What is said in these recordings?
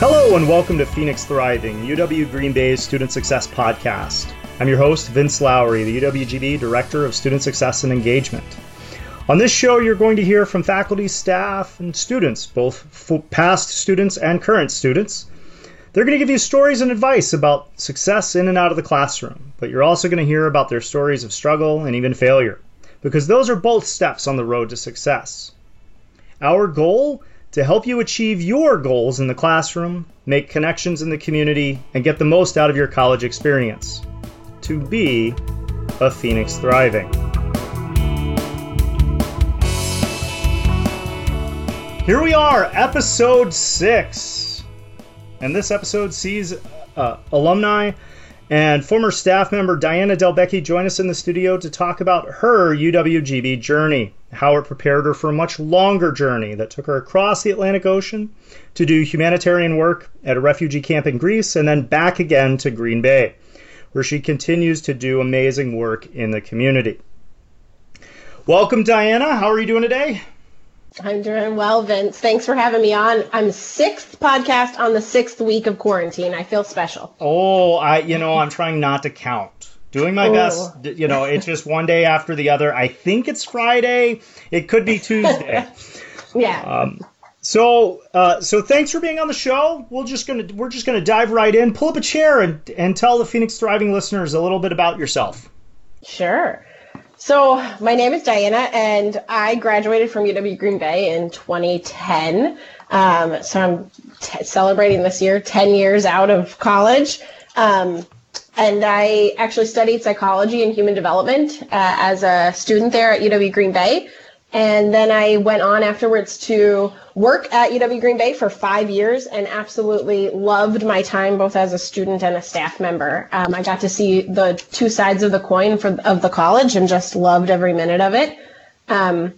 Hello and welcome to Phoenix Thriving, UW Green Bay's Student Success Podcast. I'm your host, Vince Lowry, the UWGB Director of Student Success and Engagement. On this show, you're going to hear from faculty, staff, and students, both past students and current students. They're going to give you stories and advice about success in and out of the classroom, but you're also going to hear about their stories of struggle and even failure, because those are both steps on the road to success. Our goal to help you achieve your goals in the classroom, make connections in the community, and get the most out of your college experience. To be a Phoenix Thriving. Here we are, episode six. And this episode sees uh, alumni and former staff member Diana Delbecchi join us in the studio to talk about her UWGB journey, how it prepared her for a much longer journey that took her across the Atlantic Ocean to do humanitarian work at a refugee camp in Greece and then back again to Green Bay, where she continues to do amazing work in the community. Welcome, Diana. How are you doing today? I'm doing well, Vince. Thanks for having me on. I'm sixth podcast on the sixth week of quarantine. I feel special. Oh, I you know I'm trying not to count. Doing my Ooh. best. You know, it's just one day after the other. I think it's Friday. It could be Tuesday. yeah. Um, so, uh, so thanks for being on the show. We're just gonna we're just gonna dive right in. Pull up a chair and and tell the Phoenix Thriving listeners a little bit about yourself. Sure. So, my name is Diana, and I graduated from UW Green Bay in 2010. Um, so, I'm t- celebrating this year 10 years out of college. Um, and I actually studied psychology and human development uh, as a student there at UW Green Bay. And then I went on afterwards to work at UW Green Bay for five years and absolutely loved my time both as a student and a staff member. Um, I got to see the two sides of the coin for, of the college and just loved every minute of it. Um,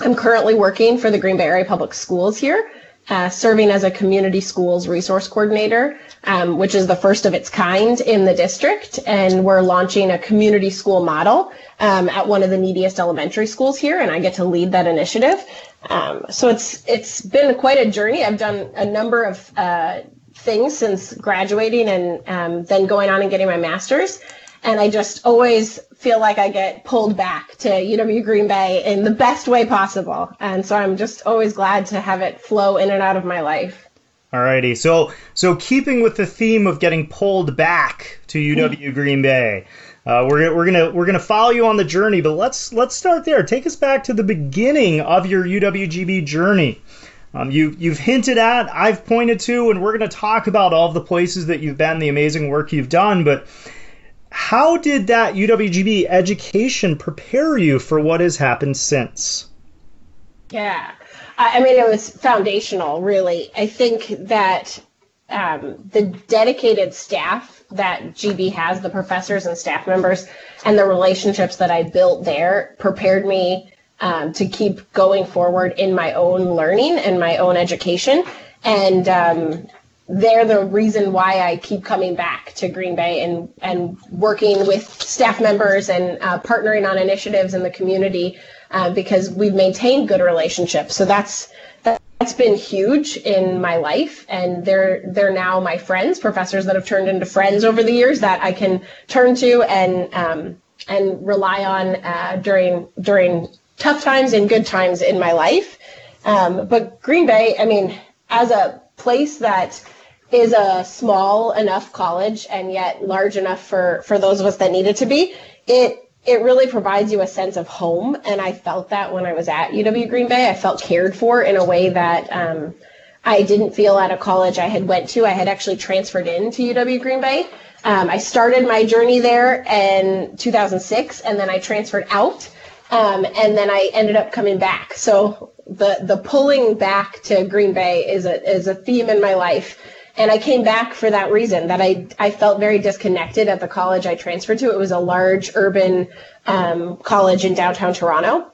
I'm currently working for the Green Bay Area Public Schools here uh, serving as a community schools resource coordinator, um, which is the first of its kind in the district. And we're launching a community school model um, at one of the neediest elementary schools here, and I get to lead that initiative. Um, so it's it's been quite a journey. I've done a number of uh, things since graduating and um, then going on and getting my master's and I just always feel like I get pulled back to UW Green Bay in the best way possible. And so I'm just always glad to have it flow in and out of my life. Alrighty, so so keeping with the theme of getting pulled back to UW Green Bay, uh, we're, we're gonna we're gonna follow you on the journey, but let's let's start there. Take us back to the beginning of your UWGB journey. Um, you you've hinted at, I've pointed to, and we're gonna talk about all of the places that you've been, the amazing work you've done. But how did that UWGB education prepare you for what has happened since? Yeah, I mean, it was foundational, really. I think that um, the dedicated staff that GB has, the professors and staff members, and the relationships that I built there prepared me um, to keep going forward in my own learning and my own education. And um, they're the reason why I keep coming back to Green Bay and, and working with staff members and uh, partnering on initiatives in the community uh, because we've maintained good relationships. So that's that's been huge in my life, and they're they're now my friends, professors that have turned into friends over the years that I can turn to and um, and rely on uh, during during tough times and good times in my life. Um, but Green Bay, I mean, as a place that is a small enough college and yet large enough for for those of us that need it to be it it really provides you a sense of home. And i felt that when i was at uw green bay. I felt cared for in a way that um, i didn't feel at a college i had went to. I had actually transferred into uw green bay. Um, i started my journey there in 2006 and then i transferred out um, and then i ended up coming back. So the the pulling back to green bay is a is a theme in my life and I came back for that reason that I, I felt very disconnected at the college I transferred to. It was a large urban um, college in downtown Toronto.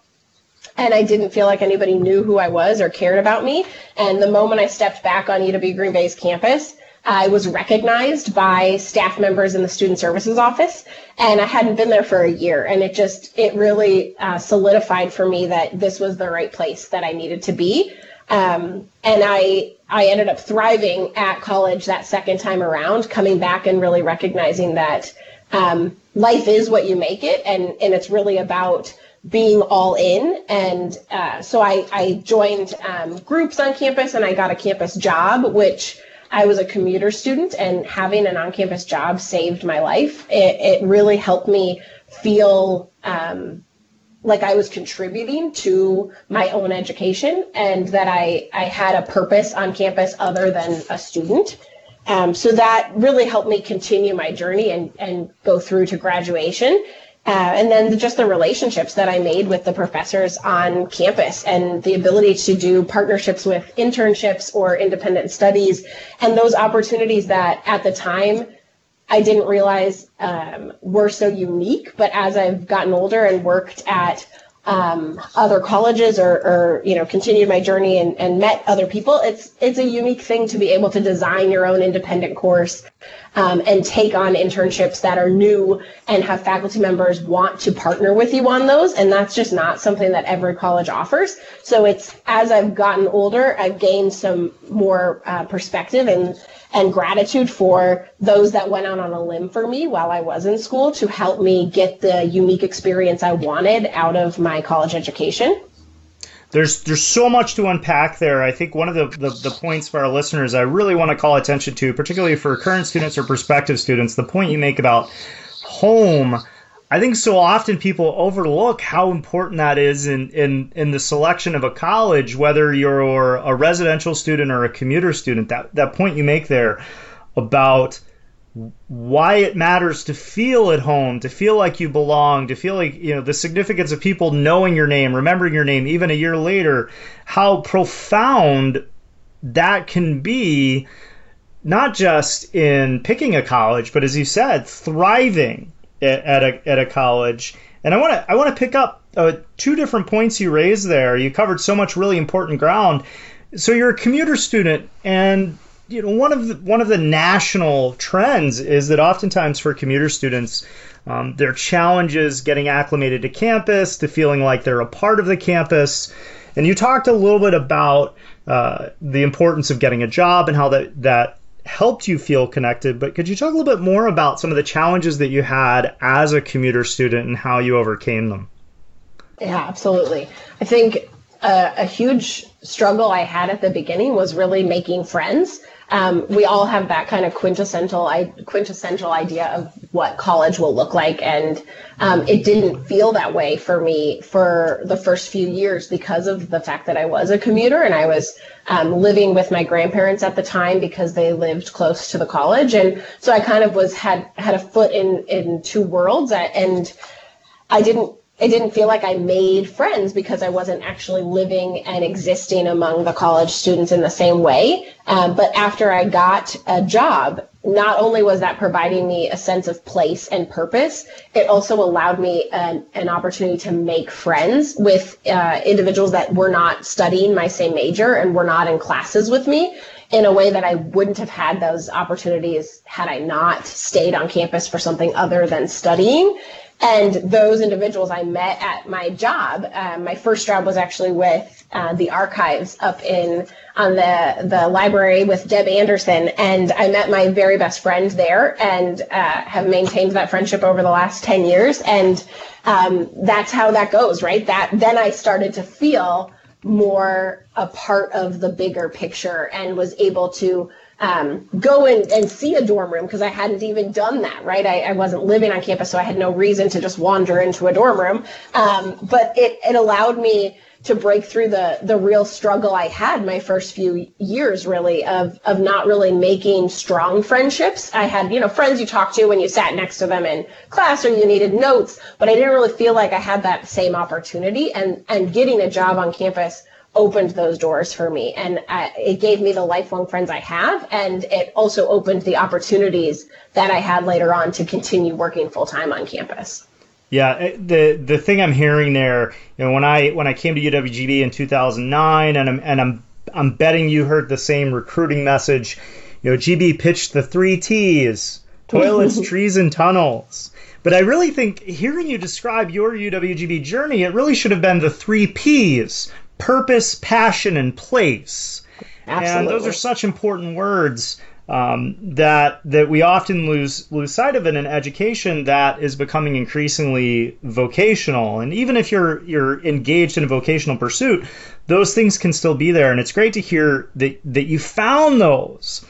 And I didn't feel like anybody knew who I was or cared about me. And the moment I stepped back on UW Green Bay's campus, I was recognized by staff members in the student services office, and I hadn't been there for a year, and it just it really uh, solidified for me that this was the right place that I needed to be. Um, and I I ended up thriving at college that second time around, coming back and really recognizing that um, life is what you make it, and and it's really about being all in. And uh, so I I joined um, groups on campus, and I got a campus job, which I was a commuter student, and having an on-campus job saved my life. It, it really helped me feel um, like I was contributing to my own education and that I, I had a purpose on campus other than a student. Um, so that really helped me continue my journey and, and go through to graduation. Uh, and then just the relationships that I made with the professors on campus and the ability to do partnerships with internships or independent studies and those opportunities that at the time I didn't realize um, were so unique. But as I've gotten older and worked at um, other colleges or, or, you know continued my journey and, and met other people, it's it's a unique thing to be able to design your own independent course um, and take on internships that are new and have faculty members want to partner with you on those. And that's just not something that every college offers. So it's as I've gotten older, I've gained some more uh, perspective and and gratitude for those that went out on a limb for me while I was in school to help me get the unique experience I wanted out of my college education. There's there's so much to unpack there. I think one of the, the, the points for our listeners I really want to call attention to, particularly for current students or prospective students, the point you make about home I think so often people overlook how important that is in, in, in the selection of a college, whether you're a residential student or a commuter student. That, that point you make there about why it matters to feel at home, to feel like you belong, to feel like, you know, the significance of people knowing your name, remembering your name even a year later, how profound that can be, not just in picking a college, but as you said, thriving at, a at a college. And I want to I want to pick up uh, two different points you raised there. You covered so much really important ground. So you're a commuter student, and you know one of the, one of the national trends is that oftentimes for commuter students, um, their challenges getting acclimated to campus, to feeling like they're a part of the campus. And you talked a little bit about uh, the importance of getting a job and how that that helped you feel connected, but could you talk a little bit more about some of the challenges that you had as a commuter student and how you overcame them? Yeah, absolutely. I think a, a huge struggle I had at the beginning was really making friends um, we all have that kind of quintessential quintessential idea of what college will look like, and um, it didn't feel that way for me for the first few years because of the fact that I was a commuter and I was um, living with my grandparents at the time because they lived close to the college, and so I kind of was had had a foot in in two worlds, and I didn't I didn't feel like I made friends because I wasn't actually living and existing among the college students in the same way. Um, but after I got a job, not only was that providing me a sense of place and purpose, it also allowed me an, an opportunity to make friends with uh, individuals that were not studying my same major and were not in classes with me in a way that I wouldn't have had those opportunities had I not stayed on campus for something other than studying. And those individuals I met at my job. Um, my first job was actually with uh, the archives up in on the the library with Deb Anderson, and I met my very best friend there, and uh, have maintained that friendship over the last ten years. And um, that's how that goes, right? That then I started to feel more a part of the bigger picture and was able to um, go and, and see a dorm room because I hadn't even done that, right? I, I, wasn't living on campus, so I had no reason to just wander into a dorm room. Um, but it, it allowed me to break through the the real struggle I had my first few years really of of not really making strong friendships. I had, you know, friends you talked to when you sat next to them in class or you needed notes, but I didn't really feel like I had that same opportunity and and getting a job on campus opened those doors for me and uh, it gave me the lifelong friends I have and it also opened the opportunities that I had later on to continue working full time on campus. Yeah, the the thing I'm hearing there, you know, when I when I came to UWGB in 2009 and I'm and I'm I'm betting you heard the same recruiting message you know, GB pitched the three T's toilets, trees, and tunnels. But I really think hearing you describe your UWGB journey, it really should have been the three P's purpose, passion, and place. Absolutely. And those are such important words um, that that we often lose lose sight of in an education that is becoming increasingly vocational. And even if you're you're engaged in a vocational pursuit, those things can still be there. And it's great to hear that that you found those.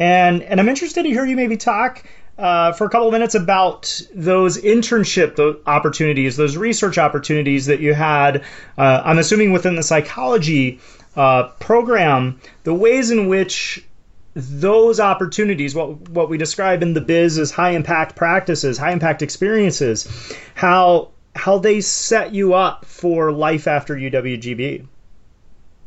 And and I'm interested to hear you maybe talk uh, for a couple of minutes about those internship opportunities, those research opportunities that you had. Uh, I'm assuming within the psychology uh, program, the ways in which those opportunities, what what we describe in the biz as high impact practices, high impact experiences, how how they set you up for life after UWGB.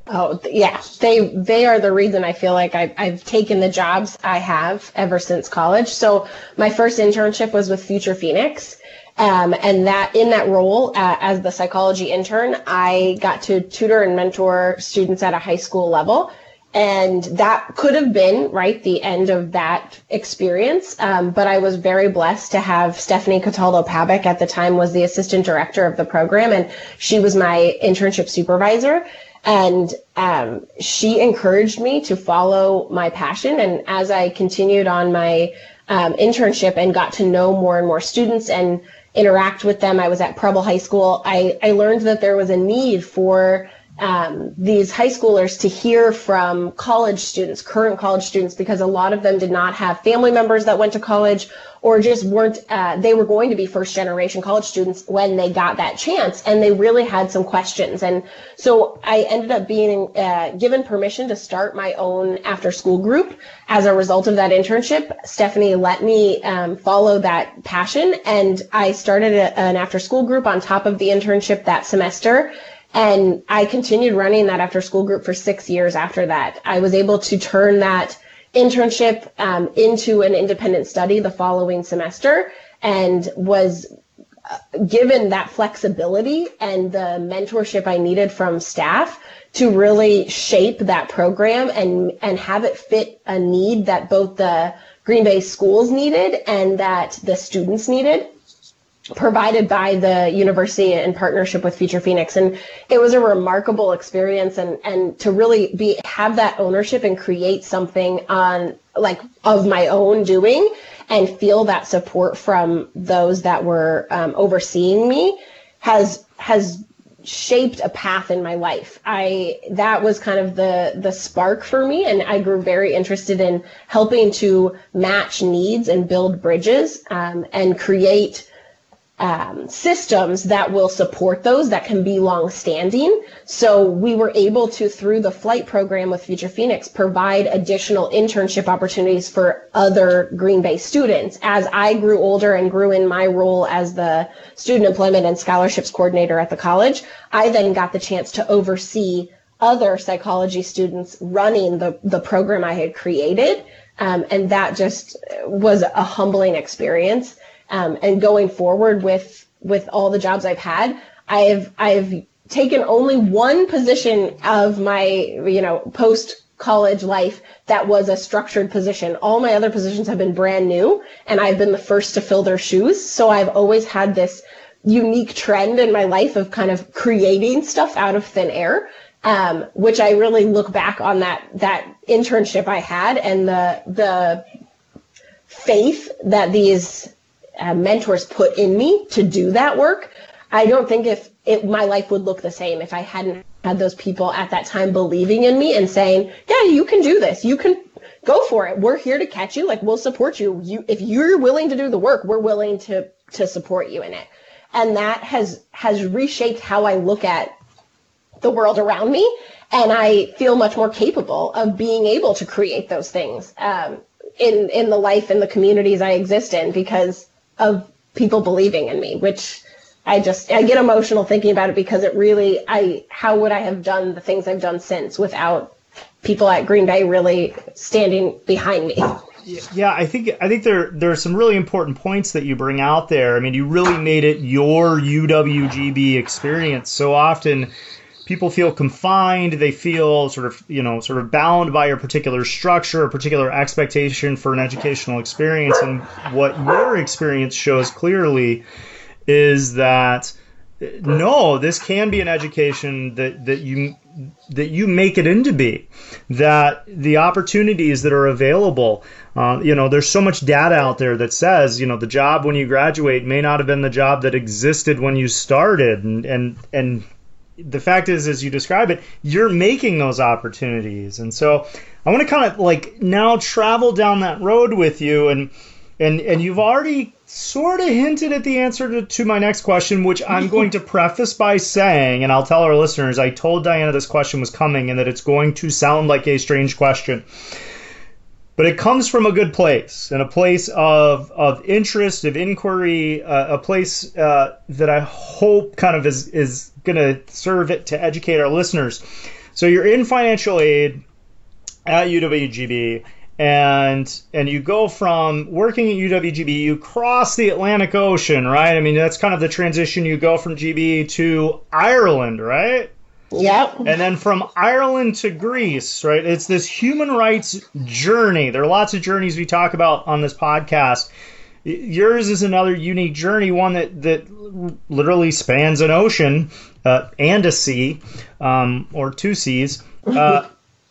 Oh yeah, they they are the reason I feel like I've, I've taken the jobs I have ever since college. So my first internship was with Future Phoenix, um, and that in that role uh, as the psychology intern, I got to tutor and mentor students at a high school level. And that could have been right the end of that experience. Um, but I was very blessed to have Stephanie Cataldo Pabik at the time was the assistant director of the program, and she was my internship supervisor. And um, she encouraged me to follow my passion. And as I continued on my um, internship and got to know more and more students and interact with them, I was at Preble High School. I, I learned that there was a need for um, these high schoolers to hear from college students, current college students, because a lot of them did not have family members that went to college or just weren't, uh, they were going to be first generation college students when they got that chance and they really had some questions. And so I ended up being uh, given permission to start my own after school group as a result of that internship. Stephanie let me um, follow that passion and I started a, an after school group on top of the internship that semester and I continued running that after school group for six years after that. I was able to turn that internship um, into an independent study the following semester and was uh, given that flexibility and the mentorship I needed from staff to really shape that program and, and have it fit a need that both the Green Bay schools needed and that the students needed provided by the university in partnership with Future Phoenix. And it was a remarkable experience and, and to really be, have that ownership and create something on like of my own doing and feel that support from those that were um, overseeing me has, has shaped a path in my life. I that was kind of the the spark for me and I grew very interested in helping to match needs and build bridges um, and create um, systems that will support those that can be long standing. So we were able to, through the flight program with Future Phoenix, provide additional internship opportunities for other Green Bay students. As I grew older and grew in my role as the student employment and scholarships coordinator at the college, I then got the chance to oversee other psychology students running the, the program I had created. Um, and that just was a humbling experience. Um, and going forward with with all the jobs I've had, I've I've taken only one position of my you know post college life that was a structured position. All my other positions have been brand new, and I've been the first to fill their shoes. So I've always had this unique trend in my life of kind of creating stuff out of thin air. Um, which I really look back on that that internship I had and the the faith that these uh, mentors put in me to do that work. I don't think if it, my life would look the same if I hadn't had those people at that time believing in me and saying, "Yeah, you can do this. You can go for it. We're here to catch you. Like we'll support you. You if you're willing to do the work, we're willing to to support you in it." And that has has reshaped how I look at the world around me, and I feel much more capable of being able to create those things um, in in the life and the communities I exist in because of people believing in me, which I just I get emotional thinking about it because it really I how would I have done the things I've done since without people at Green Bay really standing behind me. Yeah, I think I think there there are some really important points that you bring out there. I mean, you really made it your UWGB experience. So often people feel confined. They feel sort of, you know, sort of bound by a particular structure, a particular expectation for an educational experience. And what your experience shows clearly is that no, this can be an education that, that you that you make it into be that the opportunities that are available uh, you know there's so much data out there that says you know the job when you graduate may not have been the job that existed when you started and and and the fact is as you describe it you're making those opportunities and so i want to kind of like now travel down that road with you and and and you've already sort of hinted at the answer to, to my next question, which I'm going to preface by saying, and I'll tell our listeners, I told Diana this question was coming and that it's going to sound like a strange question. But it comes from a good place, and a place of, of interest, of inquiry, uh, a place uh, that I hope kind of is, is going to serve it to educate our listeners. So you're in financial aid at UWGB, and and you go from working at UWGB, you cross the Atlantic Ocean, right? I mean, that's kind of the transition. You go from GB to Ireland, right? Yep. And then from Ireland to Greece, right? It's this human rights journey. There are lots of journeys we talk about on this podcast. Yours is another unique journey, one that, that literally spans an ocean uh, and a sea, um, or two seas. Uh,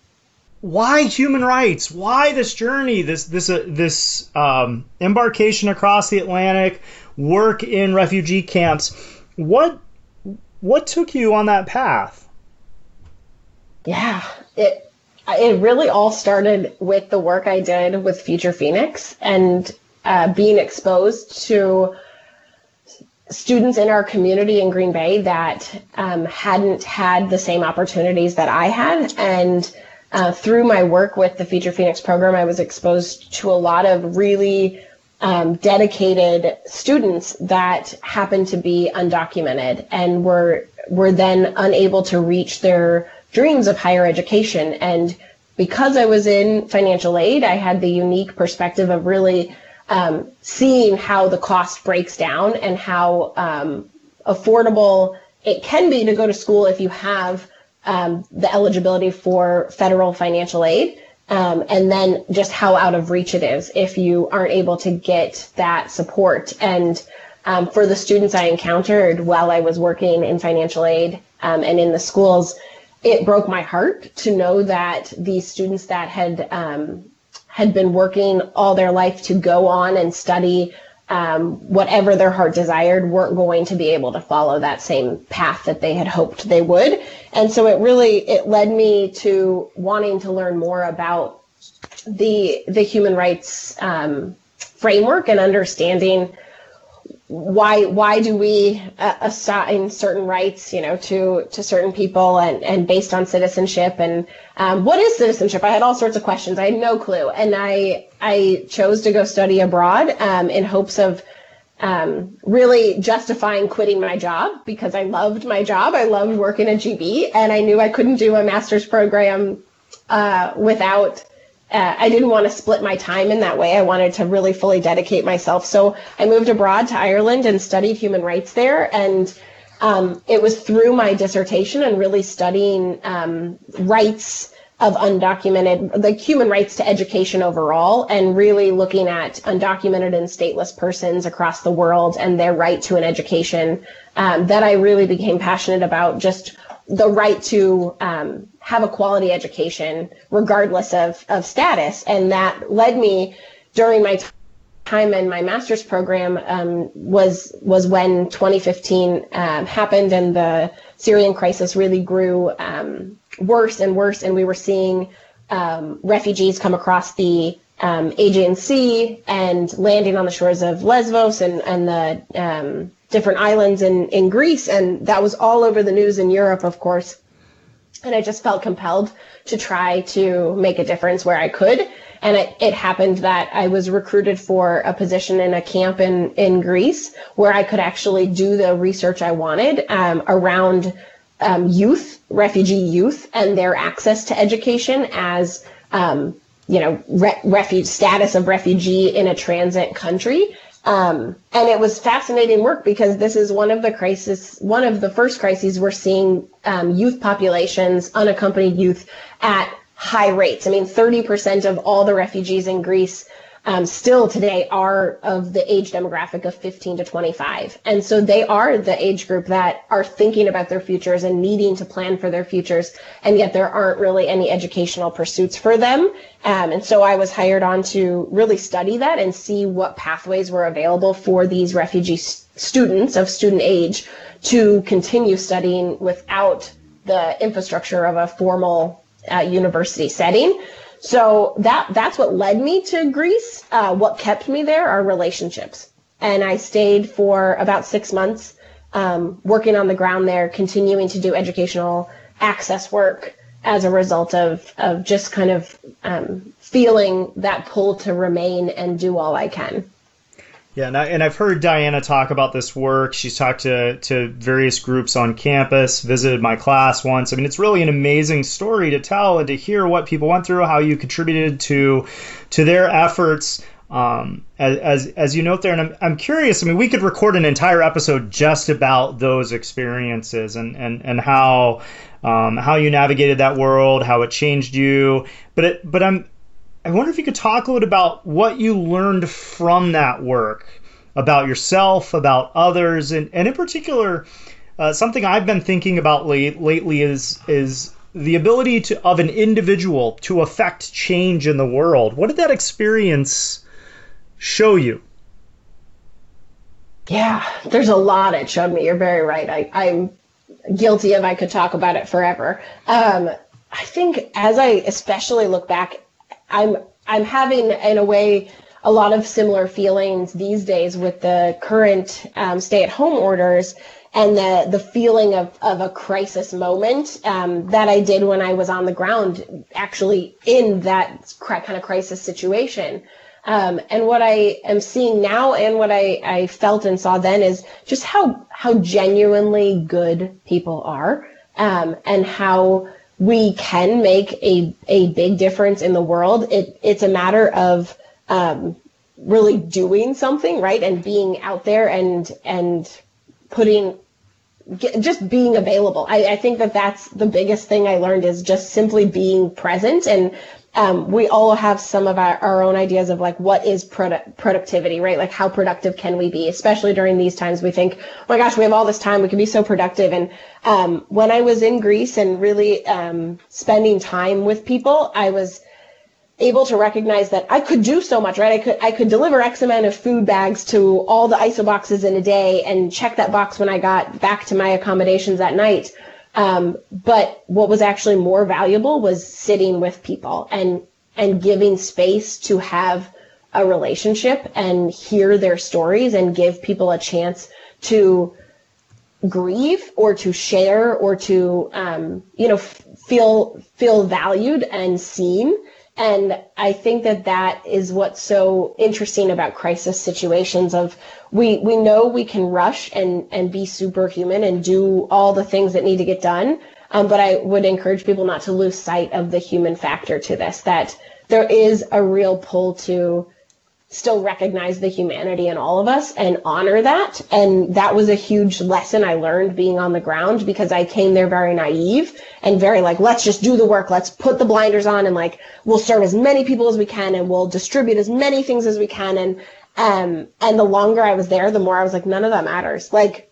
why human rights? Why this journey? This this uh, this um, embarkation across the Atlantic, work in refugee camps. What what took you on that path? Yeah, it it really all started with the work I did with Future Phoenix and uh, being exposed to students in our community in Green Bay that um, hadn't had the same opportunities that I had. And uh, through my work with the Future Phoenix program, I was exposed to a lot of really um, dedicated students that happened to be undocumented and were were then unable to reach their dreams of higher education. And because I was in financial aid, I had the unique perspective of really um, seeing how the cost breaks down and how um, affordable it can be to go to school if you have um, the eligibility for federal financial aid. Um, and then just how out of reach it is if you aren't able to get that support. And um, for the students I encountered while I was working in financial aid um, and in the schools, it broke my heart to know that these students that had um, had been working all their life to go on and study um, whatever their heart desired weren't going to be able to follow that same path that they had hoped they would. And so it really it led me to wanting to learn more about the the human rights um, framework and understanding why why do we uh, assign certain rights you know to to certain people and and based on citizenship? And um, what is citizenship? I had all sorts of questions. I had no clue. And i i chose to go study abroad um, in hopes of um, really justifying quitting my job because i loved my job. I loved working at gb and i knew i couldn't do a master's program uh, without uh, I didn't want to split my time in that way. I wanted to really fully dedicate myself. So I moved abroad to Ireland and studied human rights there. And um, it was through my dissertation and really studying um, rights of undocumented, like human rights to education overall, and really looking at undocumented and stateless persons across the world and their right to an education um, that I really became passionate about just the right to um, have a quality education regardless of, of status. And that led me during my time in my master's program um, was was when 2015 um, happened and the Syrian crisis really grew um, worse and worse, and we were seeing um, refugees come across the Aegean Sea and landing on the shores of Lesbos and and the different islands in, in Greece, and that was all over the news in Europe, of course. And I just felt compelled to try to make a difference where I could. And it, it happened that I was recruited for a position in a camp in, in Greece where I could actually do the research I wanted um, around um, youth, refugee youth, and their access to education as um, you know, re- refuge status of refugee in a transit country Um, and it was fascinating work because this is one of the crisis, one of the first crises we're seeing um, youth populations, unaccompanied youth, at high rates. I mean, 30% of all the refugees in Greece um, still today are of the age demographic of 15 to 25. And so they are the age group that are thinking about their futures and needing to plan for their futures. And yet there aren't really any educational pursuits for them. Um, and so I was hired on to really study that and see what pathways were available for these refugee students of student age to continue studying without the infrastructure of a formal uh, university setting. So that that's what led me to Greece. Uh, what kept me there are relationships, and I stayed for about six months, um, working on the ground there, continuing to do educational access work as a result of of just kind of um, feeling that pull to remain and do all I can. Yeah, and, I, and I've heard Diana talk about this work. She's talked to, to various groups on campus, visited my class once. I mean, it's really an amazing story to tell and to hear what people went through, how you contributed to to their efforts. Um, as, as, you note there, and I'm, I'm curious. I mean, we could record an entire episode just about those experiences and and and how um, how you navigated that world, how it changed you. But it, but I'm I wonder if you could talk a little bit about what you learned from that work about yourself, about others, and, and in particular, uh, something I've been thinking about late, lately is is the ability to, of an individual to affect change in the world. What did that experience show you? Yeah, there's a lot it showed me. You're very right. I, I'm guilty of I could talk about it forever. Um, I think as I especially look back I'm I'm having in a way a lot of similar feelings these days with the current um, stay-at-home orders and the the feeling of, of a crisis moment um, that I did when I was on the ground, actually in that kind of crisis situation. Um, and what I am seeing now and what I, I felt and saw then is just how how genuinely good people are um, and how we can make a, a big difference in the world. It, it's a matter of um, really doing something, right? And being out there and, and putting, just being available. I, I think that that's the biggest thing I learned is just simply being present and um, we all have some of our, our own ideas of like what is produ- productivity, right? Like how productive can we be? Especially during these times, we think, oh my gosh, we have all this time, we can be so productive. And um, when I was in Greece and really um, spending time with people, I was able to recognize that I could do so much, right? I could I could deliver X amount of food bags to all the ISO boxes in a day and check that box when I got back to my accommodations at night. Um, but what was actually more valuable was sitting with people and and giving space to have a relationship and hear their stories and give people a chance to grieve or to share or to um, you know f- feel feel valued and seen and i think that that is what's so interesting about crisis situations of we we know we can rush and and be superhuman and do all the things that need to get done. Um, but I would encourage people not to lose sight of the human factor to this. That there is a real pull to still recognize the humanity in all of us and honor that. And that was a huge lesson I learned being on the ground because I came there very naive and very like, let's just do the work. Let's put the blinders on and like, we'll serve as many people as we can and we'll distribute as many things as we can. And um, and the longer I was there, the more I was like, none of that matters. Like,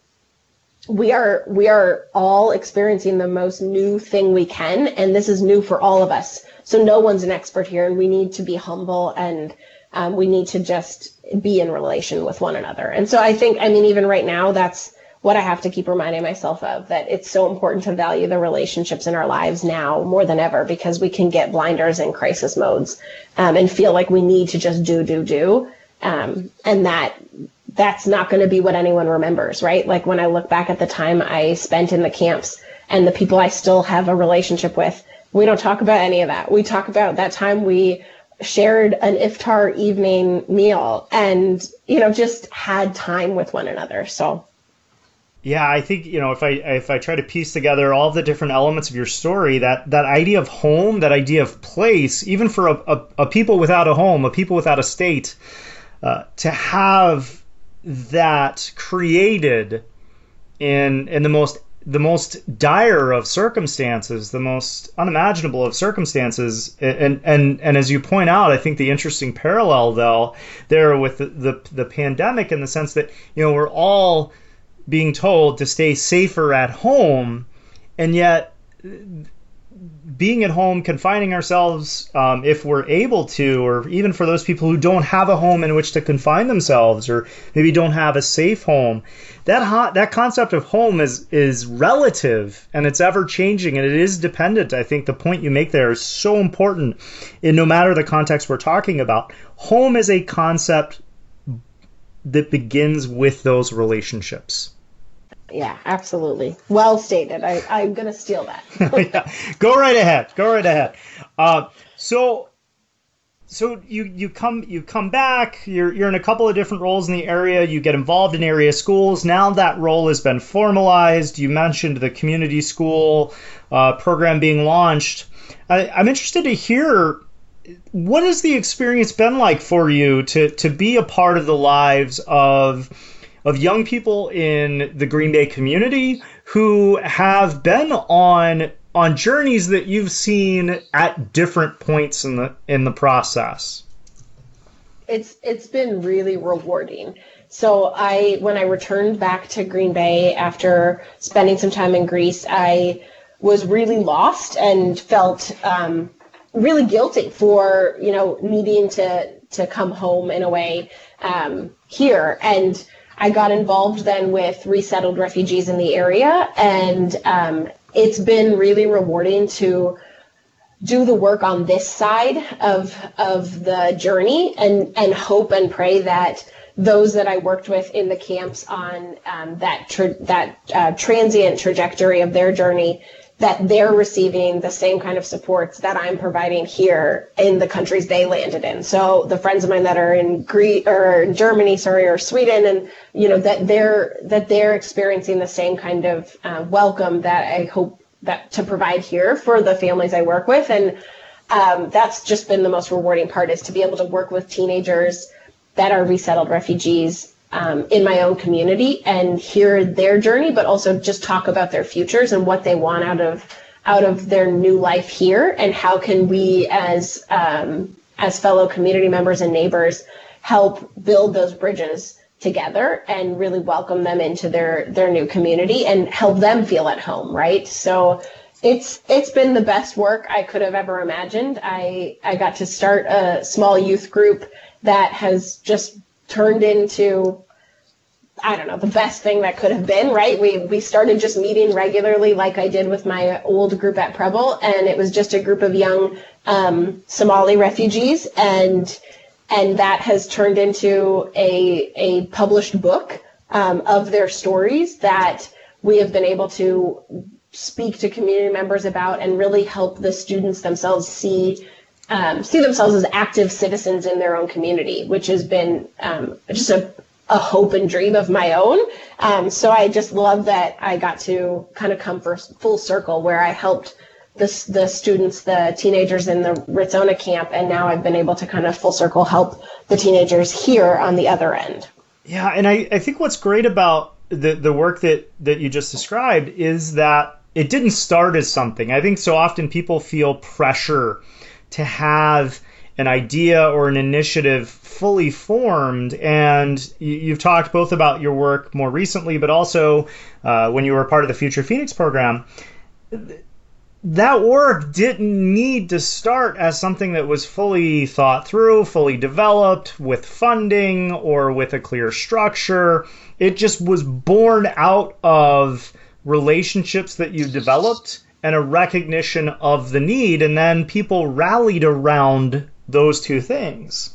we are we are all experiencing the most new thing we can, and this is new for all of us. So no one's an expert here, and we need to be humble and um, we need to just be in relation with one another. And so I think, I mean, even right now, that's what I have to keep reminding myself of that it's so important to value the relationships in our lives now more than ever because we can get blinders in crisis modes um, and feel like we need to just do, do, do um, and that that's not going to be what anyone remembers, right? Like when I look back at the time I spent in the camps and the people I still have a relationship with, we don't talk about any of that. We talk about that time we shared an iftar evening meal and, you know, just had time with one another. So yeah, I think you know if I if I try to piece together all the different elements of your story, that that idea of home, that idea of place, even for a, a, a people without a home, a people without a state, uh, to have that created in in the most the most dire of circumstances, the most unimaginable of circumstances, and and and as you point out, I think the interesting parallel though there with the the, the pandemic in the sense that you know we're all being told to stay safer at home, and yet being at home, confining ourselves um, if we're able to, or even for those people who don't have a home in which to confine themselves, or maybe don't have a safe home, that that concept of home is is relative and it's ever changing and it is dependent. I think the point you make there is so important, in no matter the context we're talking about. Home is a concept that begins with those relationships. Yeah, absolutely. Well stated. I, I'm going to steal that. yeah. Go right ahead. Go right ahead. Uh, so, so you, you come you come back. You're you're in a couple of different roles in the area. You get involved in area schools. Now that role has been formalized. You mentioned the community school uh, program being launched. I, I'm interested to hear what has the experience been like for you to to be a part of the lives of of young people in the Green Bay community who have been on on journeys that you've seen at different points in the in the process. It's it's been really rewarding. So I when I returned back to Green Bay after spending some time in Greece, I was really lost and felt um, really guilty for you know needing to to come home in a way um, here and I got involved then with resettled refugees in the area, and um, it's been really rewarding to do the work on this side of of the journey, and and hope and pray that those that I worked with in the camps on um, that tra- that uh, transient trajectory of their journey that they're receiving the same kind of supports that I'm providing here in the countries they landed in. So the friends of mine that are in Greece or in Germany, sorry, or Sweden, and you know that they're that they're experiencing the same kind of uh, welcome that I hope that to provide here for the families I work with, and um, that's just been the most rewarding part is to be able to work with teenagers that are resettled refugees um, in my own community and hear their journey, but also just talk about their futures and what they want out of out of their new life here, and how can we as um, as fellow community members and neighbors help build those bridges together and really welcome them into their their new community and help them feel at home, right? So it's it's been the best work I could have ever imagined. I I got to start a small youth group that has just turned into I don't know, the best thing that could have been, right? We we started just meeting regularly like I did with my old group at Preble and it was just a group of young um, Somali refugees and and that has turned into a a published book um, of their stories that we have been able to speak to community members about and really help the students themselves see um, see themselves as active citizens in their own community, which has been um, just a, a hope and dream of my own. Um, so I just love that I got to kind of come full circle where I helped the, the students, the teenagers in the Ritsona camp, and now I've been able to kind of full circle help the teenagers here on the other end. Yeah, and I, I think what's great about the, the work that, that you just described is that it didn't start as something. I think so often people feel pressure to have an idea or an initiative fully formed. And you, have talked both about your work more recently, but also uh, when you were part of the Future Phoenix program. That work didn't need to start as something that was fully thought through, fully developed with funding or with a clear structure. It just was born out of relationships that you developed and a recognition of the need, and then people rallied around those two things.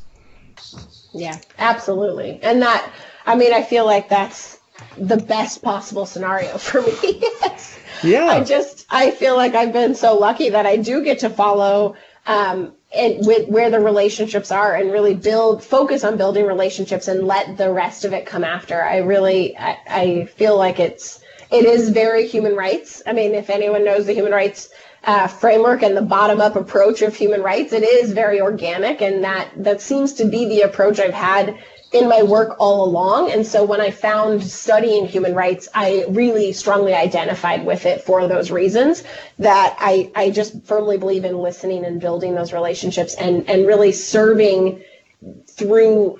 Yeah, absolutely. And that, I mean, I feel like that's the best possible scenario for me. yeah. I just, I feel like I've been so lucky that I do get to follow um, and with where the relationships are and really build focus on building relationships and let the rest of it come after i really I, I feel like it's it is very human rights. I mean, if anyone knows the human rights uh, framework and the bottom up approach of human rights. It is very organic, and that that seems to be the approach I've had in my work all along. And so when I found studying human rights, I really strongly identified with it for those reasons that I, I just firmly believe in listening and building those relationships and, and really serving through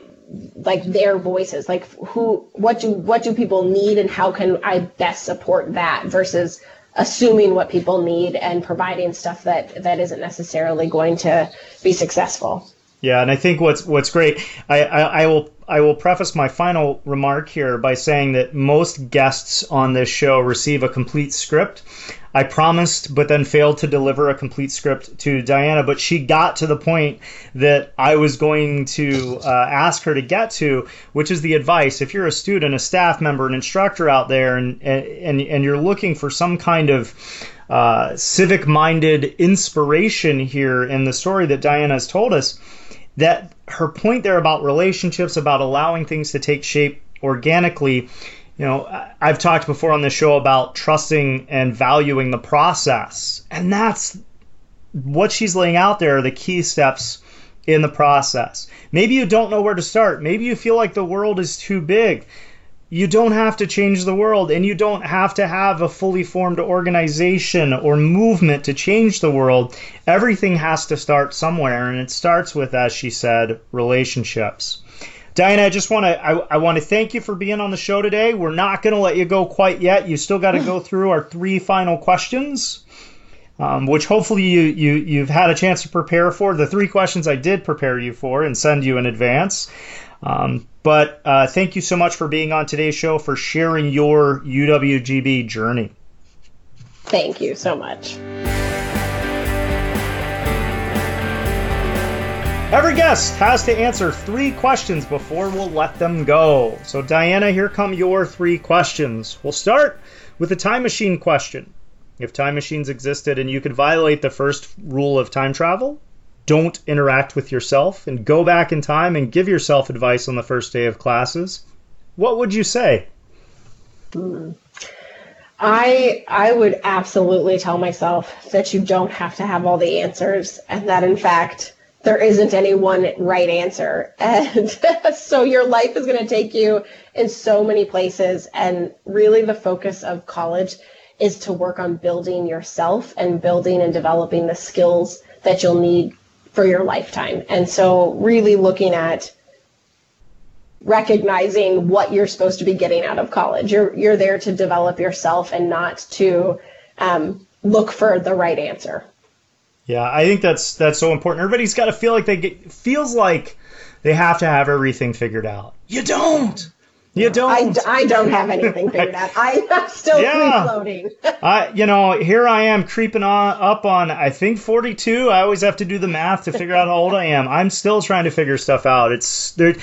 like their voices. Like who what do what do people need and how can i best support that versus assuming what people need and providing stuff that that isn't necessarily going to be successful yeah, and I think what's what's great, I, I, I, will I will preface my final remark here by saying that most guests on this show receive a complete script. I promised, but then failed to deliver a complete script to Diana, but she got to the point that I was going to uh, ask her to get to, which is the advice. If you're a student, a staff member, an instructor out there, and and and you're looking for some kind of uh, civic minded inspiration here in the story that Diana has told us, that her point there about relationships, about allowing things to take shape organically, you know, I've talked before on the show about trusting and valuing the process. And that's what she's laying out there, are the key steps in the process. Maybe you don't know where to start. Maybe you feel like the world is too big you don't have to change the world and you don't have to have a fully formed organization or movement to change the world. Everything has to start somewhere and it starts with as she said relationships. Diana, I just want to I, I want to thank you for being on the show today. We're not going to let you go quite yet. You still got to go through our three final questions. Um, which hopefully you, you you've had a chance to prepare for. The three questions I did prepare you for and send you in advance. Um, but uh, thank you so much for being on today's show, for sharing your UWGB journey. Thank you so much. Every guest has to answer three questions before we'll let them go. So, Diana, here come your three questions. We'll start with the time machine question. If time machines existed and you could violate the first rule of time travel, don't interact with yourself and go back in time and give yourself advice on the first day of classes, what would you say? Hmm. I I would absolutely tell myself that you don't have to have all the answers and that in fact there isn't any one right answer. And so your life is going to take you in so many places and really the focus of college is to work on building yourself and building and developing the skills that you'll need for your lifetime. And so, really looking at recognizing what you're supposed to be getting out of college. You're you're there to develop yourself and not to um, look for the right answer. Yeah, I think that's that's so important. Everybody's got to feel like they get feels like they have to have everything figured out. You don't. You don't. I, I don't have anything figured out. I, am still yeah. floating. I, you know, here I am creeping on up on I think 42. I always have to do the math to figure out how old I am. I'm still trying to figure stuff out. It's they're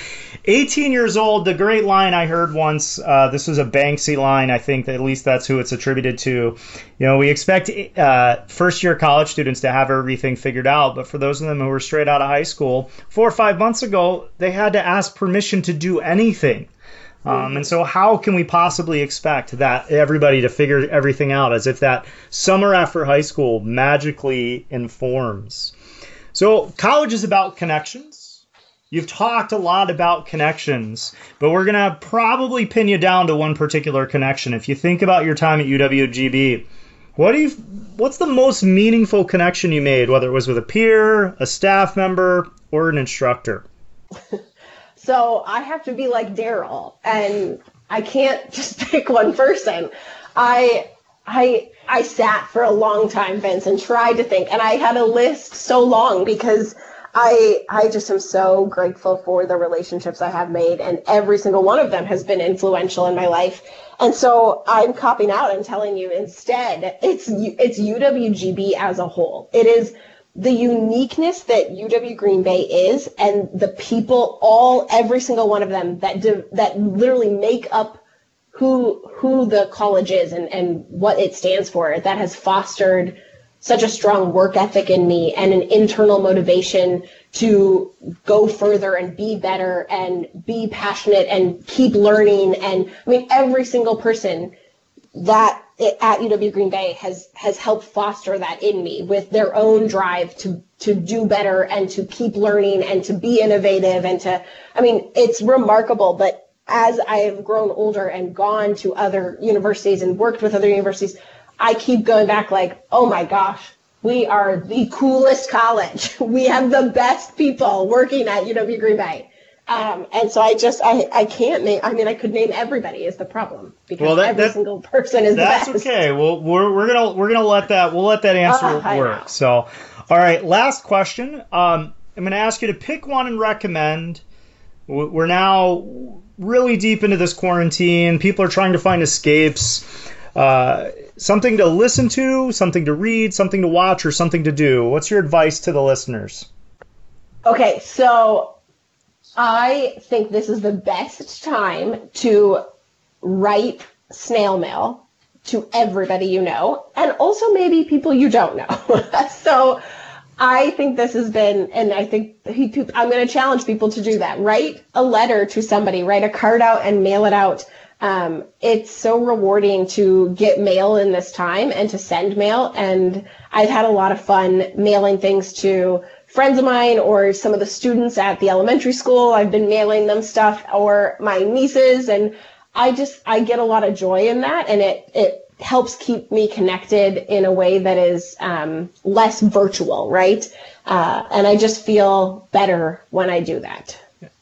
18 years old. The great line I heard once. Uh, this was a Banksy line. I think at least that's who it's attributed to. You know, we expect uh, first year college students to have everything figured out, but for those of them who were straight out of high school, four or five months ago, they had to ask permission to do anything. Um, and so, how can we possibly expect that everybody to figure everything out as if that summer after high school magically informs? So, college is about connections. You've talked a lot about connections, but we're going to probably pin you down to one particular connection. If you think about your time at UWGB, what do you, what's the most meaningful connection you made, whether it was with a peer, a staff member, or an instructor? So I have to be like Daryl, and I can't just pick one person. I I I sat for a long time, Vince, and tried to think, and I had a list so long because I I just am so grateful for the relationships I have made, and every single one of them has been influential in my life. And so I'm copping out and telling you instead, it's it's UWGB as a whole. It is the uniqueness that UW Green Bay is and the people, all, every single one of them that, that literally make up who, who the college is and, and what it stands for that has fostered such a strong work ethic in me and an internal motivation to go further and be better and be passionate and keep learning. And I mean, every single person that at UW Green Bay has has helped foster that in me with their own drive to to do better and to keep learning and to be innovative and to I mean it's remarkable but as I have grown older and gone to other universities and worked with other universities I keep going back like oh my gosh we are the coolest college. We have the best people working at UW Green Bay um, and so I just I, I can't name. I mean, I could name everybody is the problem because well, that, every that, single person is that's the best. okay. Well, we're, we're gonna we're gonna let that we'll let that answer uh, work. So, all right, last question. Um, I'm gonna ask you to pick one and recommend. We're now really deep into this quarantine. People are trying to find escapes. Uh, something to listen to, something to read, something to watch, or something to do. What's your advice to the listeners? Okay, so I think this is the best time to write snail mail to everybody you know and also maybe people you don't know. so I think this has been, and I think he, I'm going to challenge people to do that. Write a letter to somebody, write a card out and mail it out. Um, it's so rewarding to get mail in this time and to send mail. And I've had a lot of fun mailing things to friends of mine or some of the students at the elementary school. I've been mailing them stuff or my nieces and I just I get a lot of joy in that and it it helps keep me connected in a way that is um, less virtual, right? Uh, and I just feel better when I do that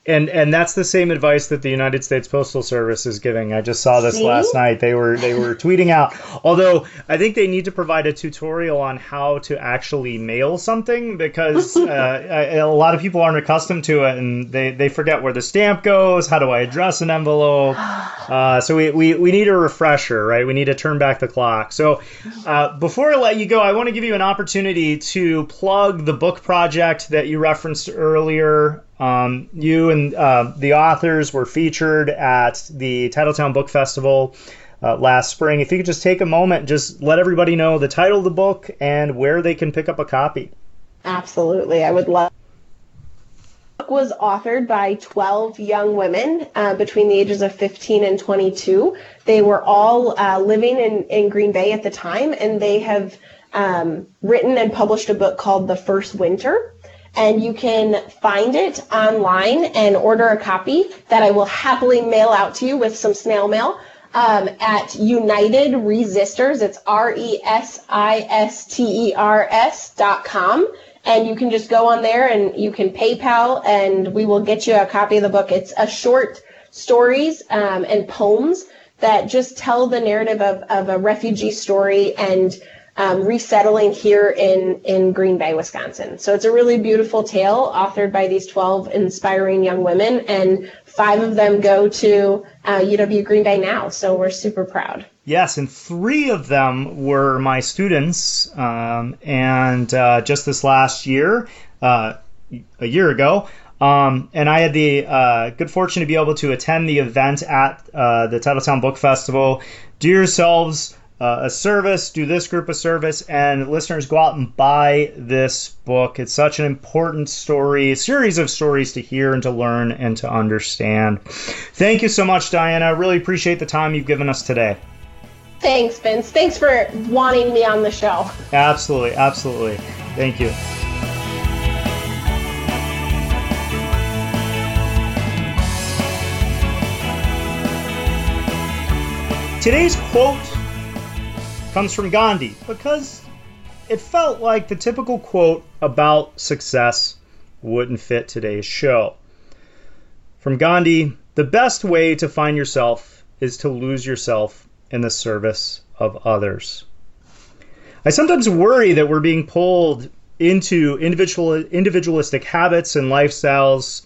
and and that's the same advice that the United States Postal Service is giving. I just saw this See? last night. They were they were tweeting out. Although I think they need to provide a tutorial on how to actually mail something because uh, a lot of people aren't accustomed to it and they, they forget where the stamp goes. How do I address an envelope? Uh, so we, we, we need a refresher, right? We need to turn back the clock. So uh, before I let you go, I want to give you an opportunity to plug the book project that you referenced earlier. Um, you and uh, the authors were featured at the Titletown Book Festival uh, last spring. If you could just take a moment, just let everybody know the title of the book and where they can pick up a copy. Absolutely, I would love. The book was authored by 12 young women uh, between the ages of 15 and 22. They were all uh, living in, in Green Bay at the time, and they have um, written and published a book called The First Winter and you can find it online and order a copy that I will happily mail out to you with some snail mail um, at United Resisters. It's R E S I S T E R S dot com. And you can just go on there and you can PayPal and we will get you a copy of the book. It's a short stories um, and poems that just tell the narrative of, of a refugee story and um, resettling here in, in Green Bay, Wisconsin. So it's a really beautiful tale authored by these 12 inspiring young women, and five of them go to uh, UW Green Bay now. So we're super proud. Yes, and three of them were my students. Um, and uh, just this last year, uh, a year ago, um, and I had the uh, good fortune to be able to attend the event at uh, the Titletown Book Festival. Do yourselves uh, a service, do this group a service, and listeners go out and buy this book. It's such an important story, a series of stories to hear and to learn and to understand. Thank you so much, Diana. I really appreciate the time you've given us today. Thanks, Vince. Thanks for wanting me on the show. Absolutely, absolutely. Thank you. Today's quote comes from Gandhi because it felt like the typical quote about success wouldn't fit today's show. From Gandhi, the best way to find yourself is to lose yourself in the service of others. I sometimes worry that we're being pulled into individual individualistic habits and lifestyles,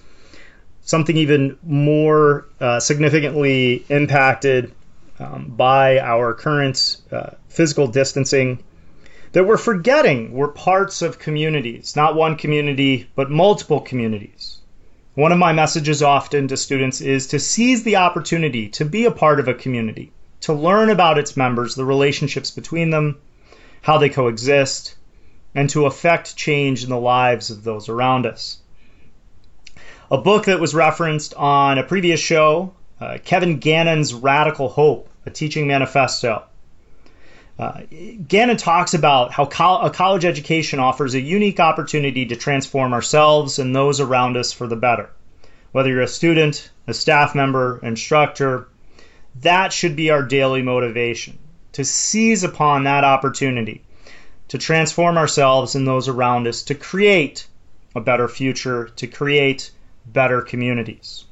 something even more uh, significantly impacted um, by our current uh, physical distancing that we're forgetting we're parts of communities, not one community, but multiple communities. One of my messages often to students is to seize the opportunity to be a part of a community, to learn about its members, the relationships between them, how they coexist, and to affect change in the lives of those around us. A book that was referenced on a previous show uh, Kevin Gannon's Radical Hope, a teaching manifesto. Uh, Gannon talks about how col- a college education offers a unique opportunity to transform ourselves and those around us for the better. Whether you're a student, a staff member, instructor, that should be our daily motivation to seize upon that opportunity to transform ourselves and those around us to create a better future, to create better communities.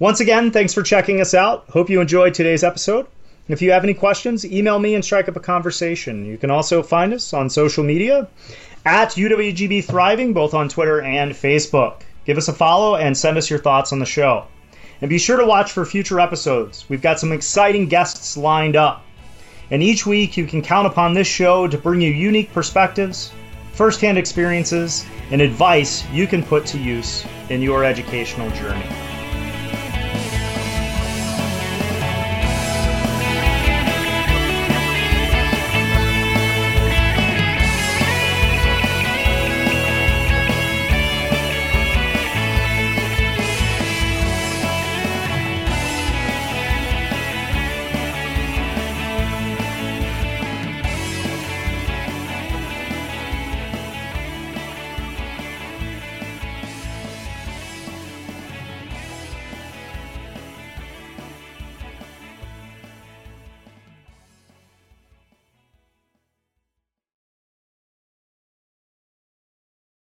Once again, thanks for checking us out. Hope you enjoyed today's episode. If you have any questions, email me and strike up a conversation. You can also find us on social media at UWGB Thriving, both on Twitter and Facebook. Give us a follow and send us your thoughts on the show. And be sure to watch for future episodes. We've got some exciting guests lined up. And each week, you can count upon this show to bring you unique perspectives, firsthand experiences, and advice you can put to use in your educational journey.